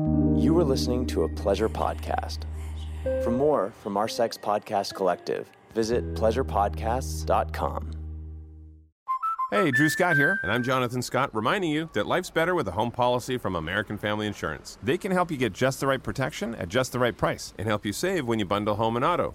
You are listening to a pleasure podcast. For more from our Sex Podcast Collective, visit pleasurepodcasts.com. Hey, Drew Scott here, and I'm Jonathan Scott, reminding you that life's better with a home policy from American Family Insurance. They can help you get just the right protection at just the right price and help you save when you bundle home and auto.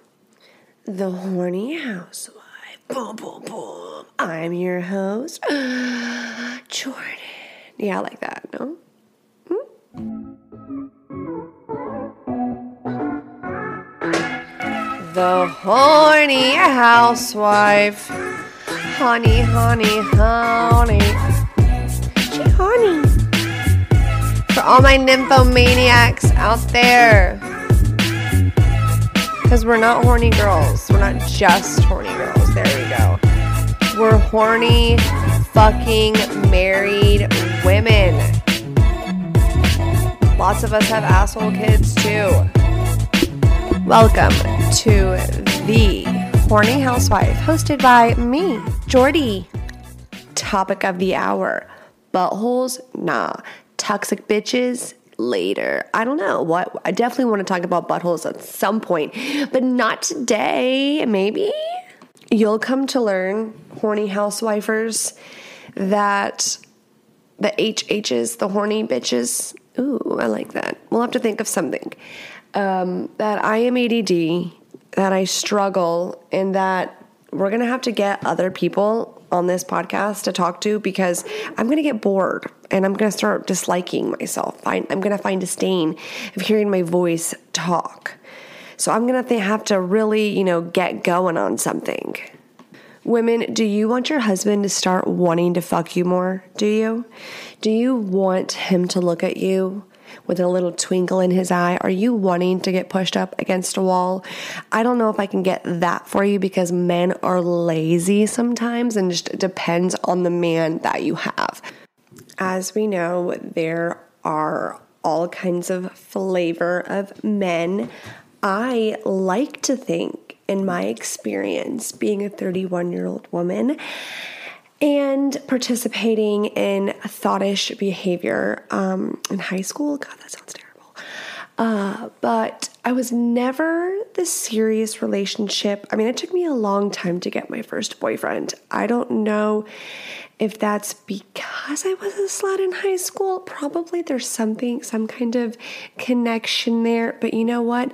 The horny housewife. Boom, boom, boom. I'm your host, Jordan. Yeah, I like that, no? Hmm? The horny housewife. Honey, honey, honey. She horny. For all my nymphomaniacs out there. Because we're not horny girls. We're not just horny girls. There we go. We're horny, fucking married women. Lots of us have asshole kids too. Welcome to the Horny Housewife, hosted by me, Jordy. Topic of the hour buttholes? Nah. Toxic bitches? Later. I don't know. What I definitely want to talk about buttholes at some point, but not today. Maybe? You'll come to learn, horny housewifers, that the HHs, the horny bitches, ooh, I like that. We'll have to think of something. Um, that I am ADD, that I struggle, and that we're gonna have to get other people on this podcast to talk to because I'm gonna get bored and I'm gonna start disliking myself. I, I'm gonna find disdain of hearing my voice talk. So I'm gonna th- have to really, you know, get going on something. Women, do you want your husband to start wanting to fuck you more? Do you? Do you want him to look at you with a little twinkle in his eye? Are you wanting to get pushed up against a wall? I don't know if I can get that for you because men are lazy sometimes and just depends on the man that you have. As we know, there are all kinds of flavor of men. I like to think, in my experience, being a 31 year old woman, and participating in thoughtish behavior um, in high school. God, that sounds terrible. Uh, but I was never the serious relationship. I mean, it took me a long time to get my first boyfriend. I don't know if that's because I was a slut in high school. Probably there's something, some kind of connection there. But you know what?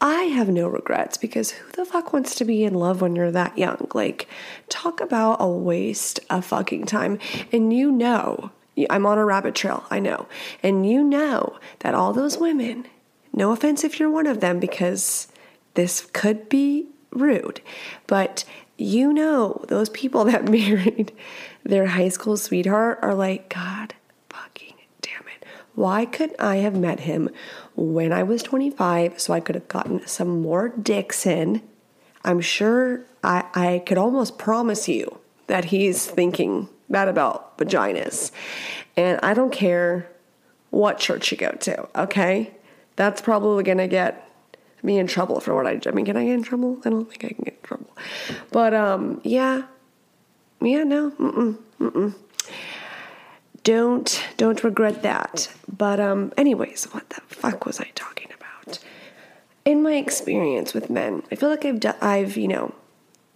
I have no regrets because who the fuck wants to be in love when you're that young? Like, talk about a waste of fucking time. And you know, I'm on a rabbit trail, I know. And you know that all those women, no offense if you're one of them because this could be rude, but you know those people that married their high school sweetheart are like, God. Why couldn't I have met him when I was 25 so I could have gotten some more in? I'm sure I, I could almost promise you that he's thinking that about vaginas. And I don't care what church you go to, okay? That's probably gonna get me in trouble for what I I mean, can I get in trouble? I don't think I can get in trouble. But um yeah. Yeah, no. Mm-mm. Mm-mm. Don't don't regret that. But um anyways, what the fuck was I talking about? In my experience with men, I feel like I've done, I've, you know,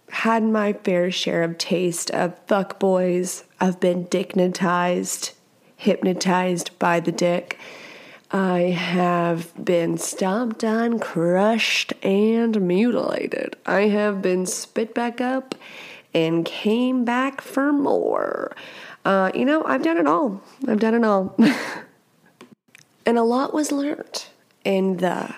had my fair share of taste of fuck boys. I've been dickmatized, hypnotized by the dick. I have been stomped on, crushed, and mutilated. I have been spit back up and came back for more. Uh, you know, I've done it all. I've done it all. and a lot was learned in the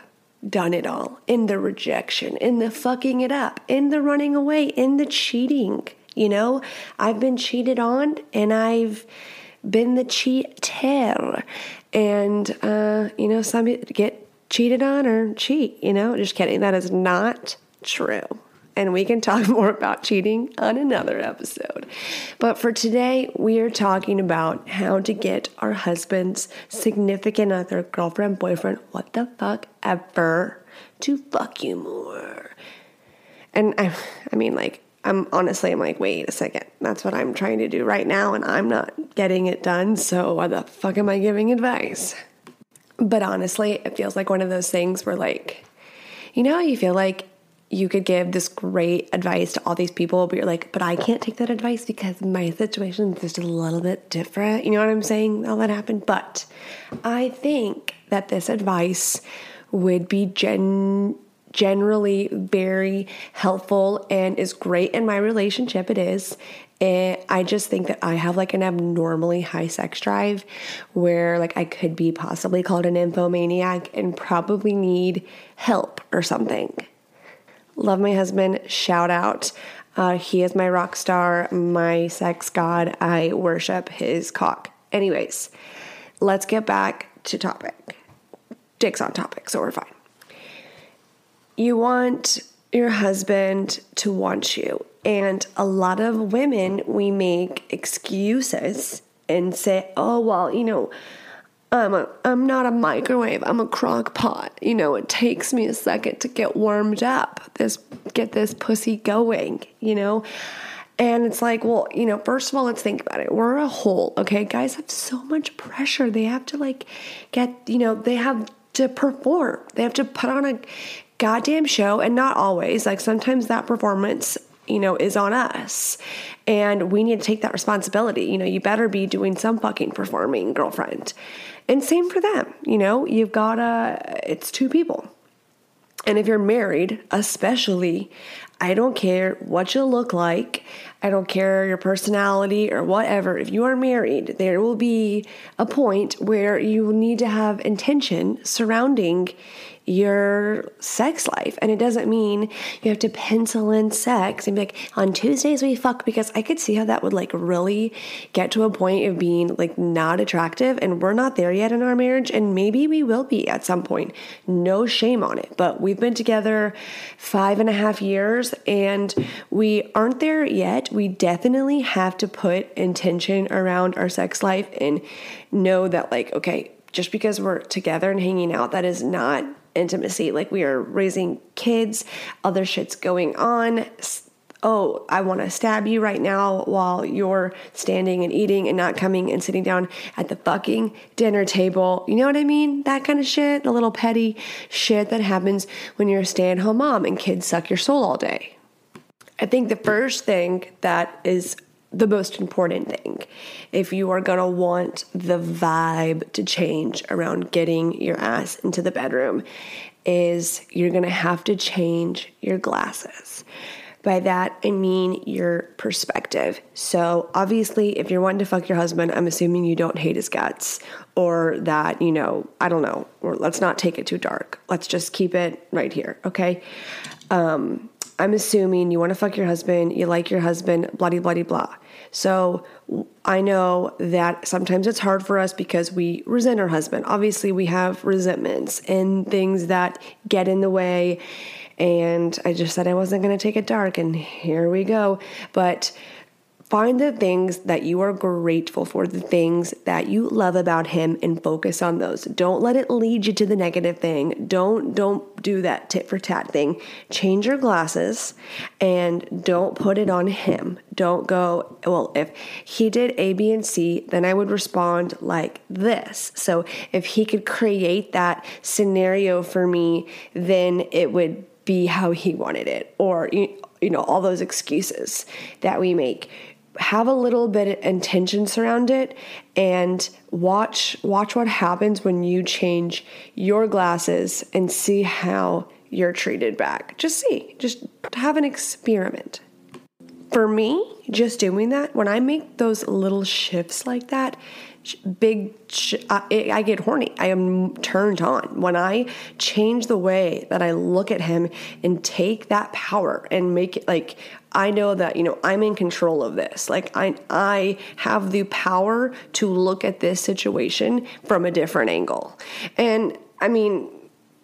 done it all, in the rejection, in the fucking it up, in the running away, in the cheating. You know, I've been cheated on and I've been the cheater. And, uh, you know, some get cheated on or cheat, you know? Just kidding. That is not true. And we can talk more about cheating on another episode. But for today, we are talking about how to get our husband's significant other, girlfriend, boyfriend, what the fuck ever, to fuck you more. And I, I mean, like, I'm honestly, I'm like, wait a second. That's what I'm trying to do right now, and I'm not getting it done. So why the fuck am I giving advice? But honestly, it feels like one of those things where, like, you know, you feel like you could give this great advice to all these people, but you're like, but I can't take that advice because my situation is just a little bit different. You know what I'm saying? All that happened. But I think that this advice would be gen generally very helpful and is great in my relationship. It is. And I just think that I have like an abnormally high sex drive where like I could be possibly called an nymphomaniac and probably need help or something. Love my husband. Shout out. Uh, he is my rock star, my sex god. I worship his cock. Anyways, let's get back to topic. Dick's on topic, so we're fine you want your husband to want you. And a lot of women, we make excuses and say, oh, well, you know, I'm, a, I'm not a microwave, I'm a crock pot. You know, it takes me a second to get warmed up, this get this pussy going, you know? And it's like, well, you know, first of all, let's think about it. We're a whole, okay? Guys have so much pressure. They have to like get, you know, they have to perform. They have to put on a goddamn show and not always. Like sometimes that performance you know is on us. And we need to take that responsibility. You know you better be doing some fucking performing girlfriend. And same for them you know? You've got a it's two people. And if you're married especially i don't care what you look like i don't care your personality or whatever if you are married there will be a point where you need to have intention surrounding your sex life. And it doesn't mean you have to pencil in sex and be like, on Tuesdays we fuck, because I could see how that would like really get to a point of being like not attractive. And we're not there yet in our marriage. And maybe we will be at some point. No shame on it. But we've been together five and a half years and we aren't there yet. We definitely have to put intention around our sex life and know that, like, okay, just because we're together and hanging out, that is not intimacy. Like we are raising kids, other shit's going on. Oh, I want to stab you right now while you're standing and eating and not coming and sitting down at the fucking dinner table. You know what I mean? That kind of shit, the little petty shit that happens when you're a stay at home mom and kids suck your soul all day. I think the first thing that is the most important thing if you are to want the vibe to change around getting your ass into the bedroom is you're to have to change your glasses. By that, I mean your perspective. So, obviously, if you're wanting to fuck your husband, I'm assuming you don't hate his guts or that, you know, I don't know, or let's not take it too dark. Let's just keep it right here, okay? Um, I'm assuming you want to fuck your husband, you like your husband, bloody, bloody, blah. So I know that sometimes it's hard for us because we resent our husband. Obviously, we have resentments and things that get in the way. And I just said I wasn't going to take it dark, and here we go. But Find the things that you are grateful for, the things that you love about him and focus on those. Don't let it lead you to the negative thing. Don't don't do that tit for tat thing. Change your glasses and don't put it on him. Don't go, well, if he did A, B, and C, then I would respond like this. So if he could create that scenario for me, then it would be how he wanted it or you know all those excuses that we make have a little bit of intention around it and watch watch what happens when you change your glasses and see how you're treated back. Just see, just have an experiment. For me, just doing that, when I make those little shifts like that, big I, I get horny i am turned on when i change the way that i look at him and take that power and make it like i know that you know i'm in control of this like i i have the power to look at this situation from a different angle and i mean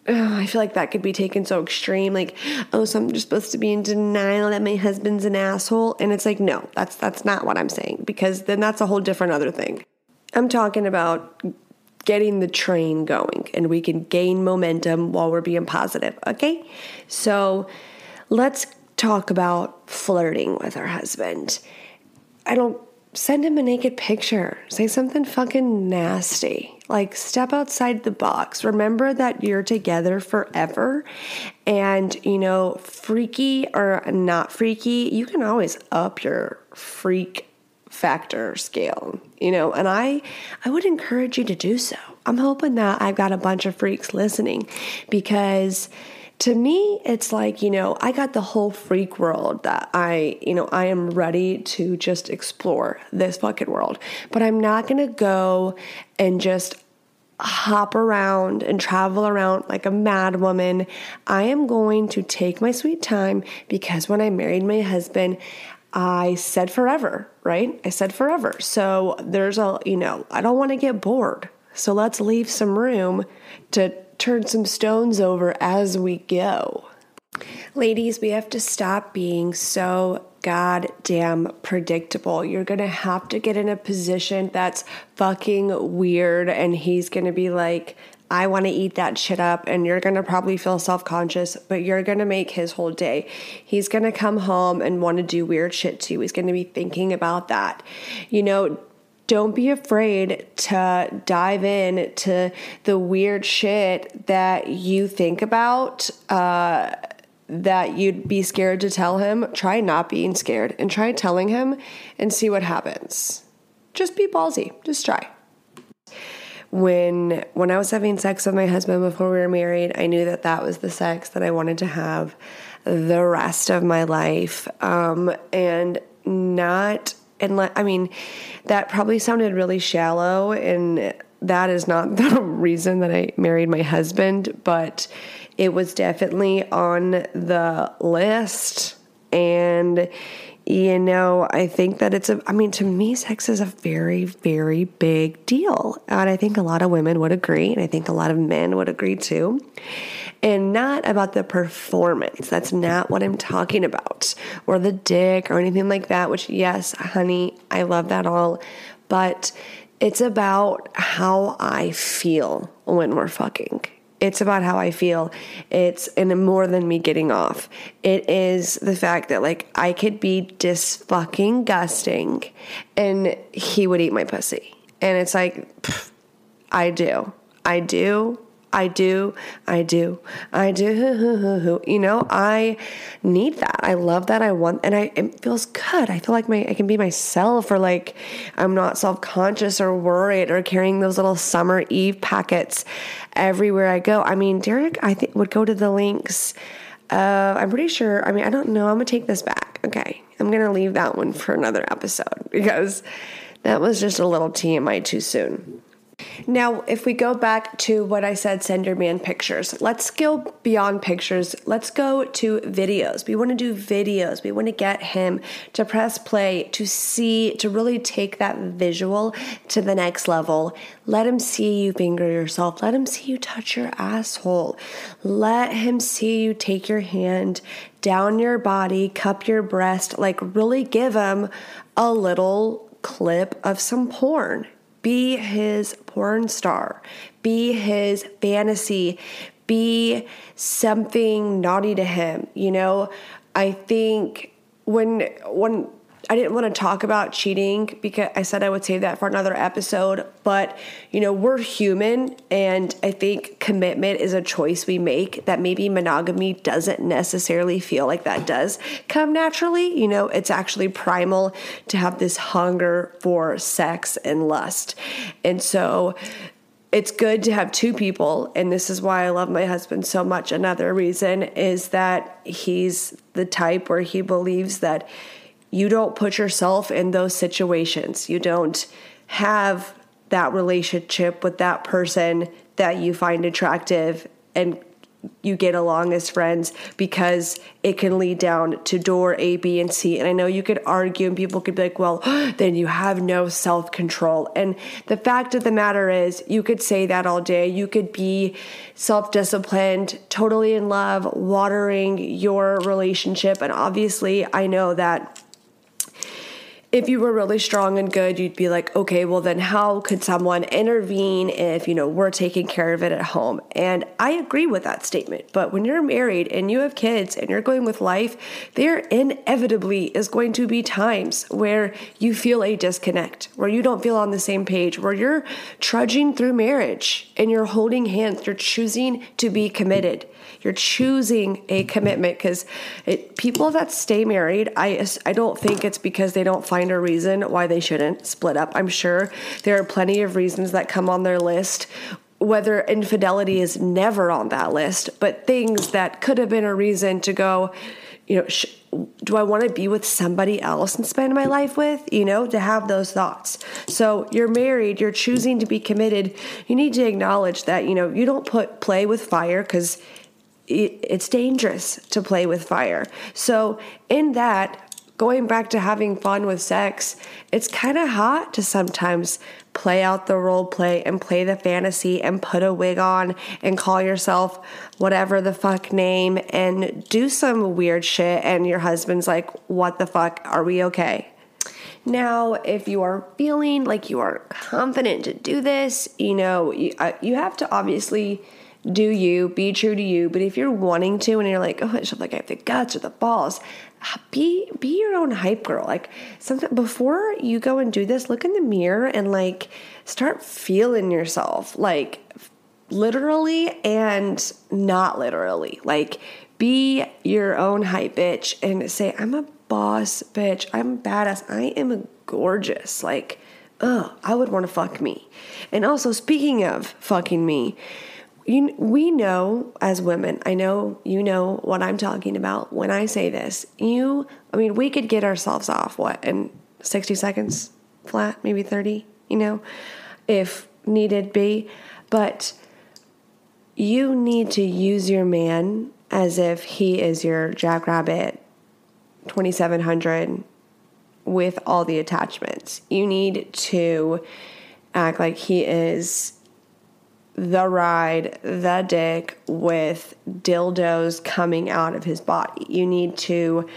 oh, I feel like that could be taken so extreme. Like, oh, so I'm just supposed to be in denial that my husband's an asshole. And it's like, no, that's that's not what I'm saying because then that's a whole different other thing. I'm talking about getting the train going and we can gain momentum while we're being positive. Okay. So let's talk about flirting with our husband. I don't send him a naked picture. Say something fucking nasty. Like, step outside the box. Remember that you're together forever. And, you know, freaky or not freaky, you can always up your freak factor scale, you know, and I I would encourage you to do so. I'm hoping that I've got a bunch of freaks listening because to me it's like, you know, I got the whole freak world that I, you know, I am ready to just explore this fucking world. But I'm not going to go and just hop around and travel around like a mad woman. I am going to take my sweet time because when I married my husband, I said forever, right? I said forever. So there's a, you know, I don't want to get bored. So let's leave some room to turn some stones over as we go. Ladies, we have to stop being so goddamn predictable. You're gonna have to get in a position that's fucking weird, and he's gonna be like, I want to eat that shit up, and you're gonna probably feel self conscious, but you're gonna make his whole day. He's gonna come home and want to do weird shit too. He's gonna be thinking about that. You know, don't be afraid to dive in to the weird shit that you think about. Uh, that you'd be scared to tell him, try not being scared and try telling him and see what happens. Just be ballsy. Just try when when I was having sex with my husband before we were married, I knew that that was the sex that I wanted to have the rest of my life, um, and not and I mean that probably sounded really shallow, and that is not the reason that I married my husband, but it was definitely on the list. And you know, I think that it's a, I mean, to me, sex is a very, very big deal. And I think a lot of women would agree. And I think a lot of men would agree too. And not about the performance. That's not what I'm talking about. Or the dick or anything like that, which, yes, honey, I love that all. But it's about how I feel when we're fucking it's about how I feel. It's and more than me getting off. It is the fact that like I could be dis fucking gusting and he would eat my pussy. And it's like pff, I do. I do. I do, I do, I do. You know, I need that. I love that. I want, and I it feels good. I feel like my I can be myself, or like I'm not self conscious or worried or carrying those little summer eve packets everywhere I go. I mean, Derek, I think would go to the links. Uh, I'm pretty sure. I mean, I don't know. I'm gonna take this back. Okay, I'm gonna leave that one for another episode because that was just a little TMI too soon. Now, if we go back to what I said, send your man pictures, let's go beyond pictures. Let's go to videos. We want to do videos. We want to get him to press play, to see, to really take that visual to the next level. Let him see you finger yourself. Let him see you touch your asshole. Let him see you take your hand down your body, cup your breast, like really give him a little clip of some porn be his porn star, be his fantasy, be something naughty to him. You know, I think when when I didn't want to talk about cheating because I said I would save that for another episode. But, you know, we're human. And I think commitment is a choice we make that maybe monogamy doesn't necessarily feel like that does come naturally. You know, it's actually primal to have this hunger for sex and lust. And so, it's good to have two people and this is why I love my husband so much another reason is that he's the type where he believes that you don't put yourself in those situations. You don't have that relationship with that person that you find attractive and you get along as friends because it can lead down to door A, B, and C. And I know you could argue and people could be like, well, then you have no self control. And the fact of the matter is, you could say that all day. You could be self disciplined, totally in love, watering your relationship. And obviously, I know that if you were really strong and good, you'd be like, okay, well, then how could someone intervene if, you know, we're taking care of it at home? And I agree with that statement. But when you're married and you have kids and you're going with life, there inevitably is going to be times where you feel a disconnect, where you don't feel on the same page, where you're trudging through marriage and you're holding hands, you're choosing to be committed. You're choosing a commitment because people that stay married, I, I don't think it's because they don't find a reason why they shouldn't split up. I'm sure there are plenty of reasons that come on their list whether infidelity is never on that list, but things that could have been a reason to go, you know, sh- do I want to be with somebody else and spend my life with? You know, to have those thoughts. So you're married, you're choosing to be committed. You need to acknowledge that, you know, you don't put play with fire because it's dangerous to play with fire. So, in that, going back to having fun with sex, it's kind of hot to sometimes play out the role play and play the fantasy and put a wig on and call yourself whatever the fuck name and do some weird shit. And your husband's like, What the fuck? Are we okay? Now, if you are feeling like you are confident to do this, you know, you, uh, you have to obviously do you, be true to you. But if you're wanting to and you're like, oh, I like I have the guts or the balls, uh, be be your own hype girl. Like something before you go and do this, look in the mirror and like start feeling yourself. Like literally and not literally. Like be your own hype bitch and say, I'm a boss bitch. I'm badass. I am gorgeous. Like, oh, I would want to fuck me. And also, speaking of fucking me, you, we know as women, I know you know what I'm talking about when I say this. You, I mean, we could get ourselves off, what, in 60 seconds flat, maybe 30, you know, if needed be. But you need to use your man as if he is your Jackrabbit 2700 with all the attachments. You need to act like he is the ride, the dick with dildos coming out of his body. You need to,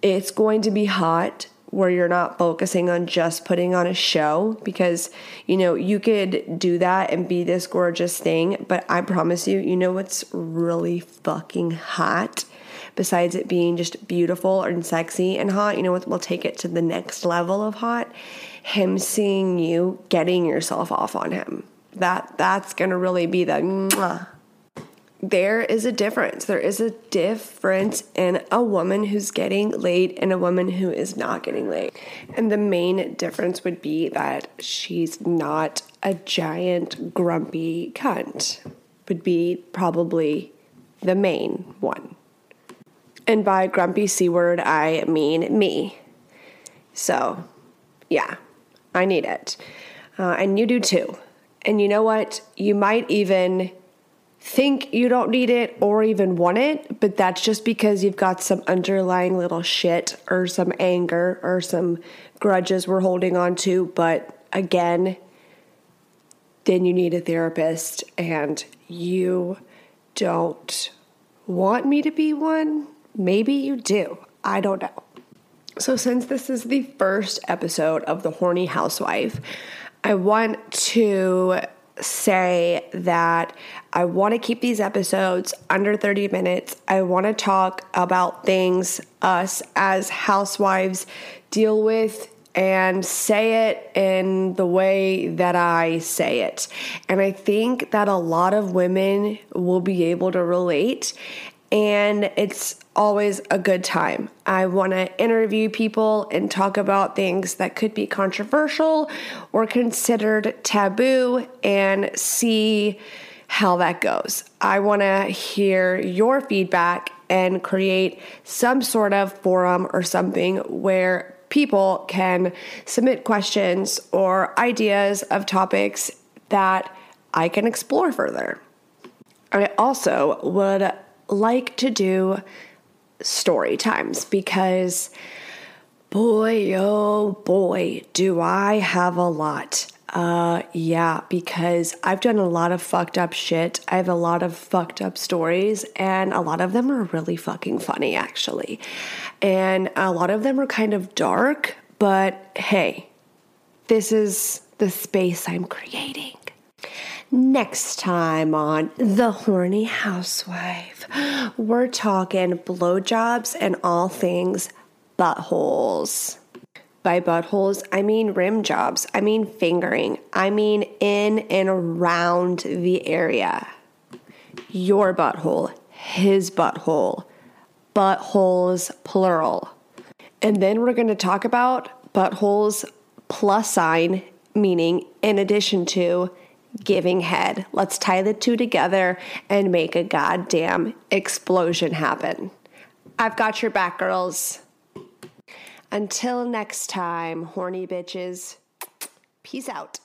it's going to be hot where you're not focusing on just putting on a show because, you know, you could do that and be this gorgeous thing, but I promise you, you know what's really fucking hot? Besides it being just beautiful and sexy and hot, you know what will take it to the next level of hot? Him seeing you getting yourself off on him that that's going to really be the there is a difference. There is a difference in a woman who's getting laid and a woman who is not getting laid. And the main difference would be that she's not a giant grumpy cunt would be probably the main one. And by grumpy c word i mean me. So yeah i need it. Uh, and you do too and you know what? You might even think you don't need it or even want it, but that's just because you've got some underlying little shit or some anger or some grudges we're holding on to. But again, then you need a therapist and you don't want me to be one. Maybe you do. I don't know. So, since this is the first episode of The Horny Housewife, I want to say that I want to keep these episodes under 30 minutes. I want to talk about things us as housewives deal with and say it in the way that I say it. And I think that a lot of women will be able to relate and it's always a good time. I want to interview people and talk about things that could be controversial or considered taboo and see how that goes. I want to hear your feedback and create some sort of forum or something where people can submit questions or ideas of topics that I can explore further. I also would like to do story times because boy, oh boy, do I have a lot. Uh, yeah, because I've done a lot of fucked up shit. I have a lot of fucked up stories, and a lot of them are really fucking funny, actually. And a lot of them are kind of dark, but hey, this is the space I'm creating. Next time on The Horny Housewife, we're talking blowjobs and all things buttholes. By buttholes, I mean rim jobs, I mean fingering, I mean in and around the area. Your butthole, his butthole, buttholes plural. And then we're going to talk about buttholes plus sign, meaning in addition to giving head. Let's tie the two together and make a goddamn explosion happen. I've got your back, girls. Until next time, horny bitches, peace out.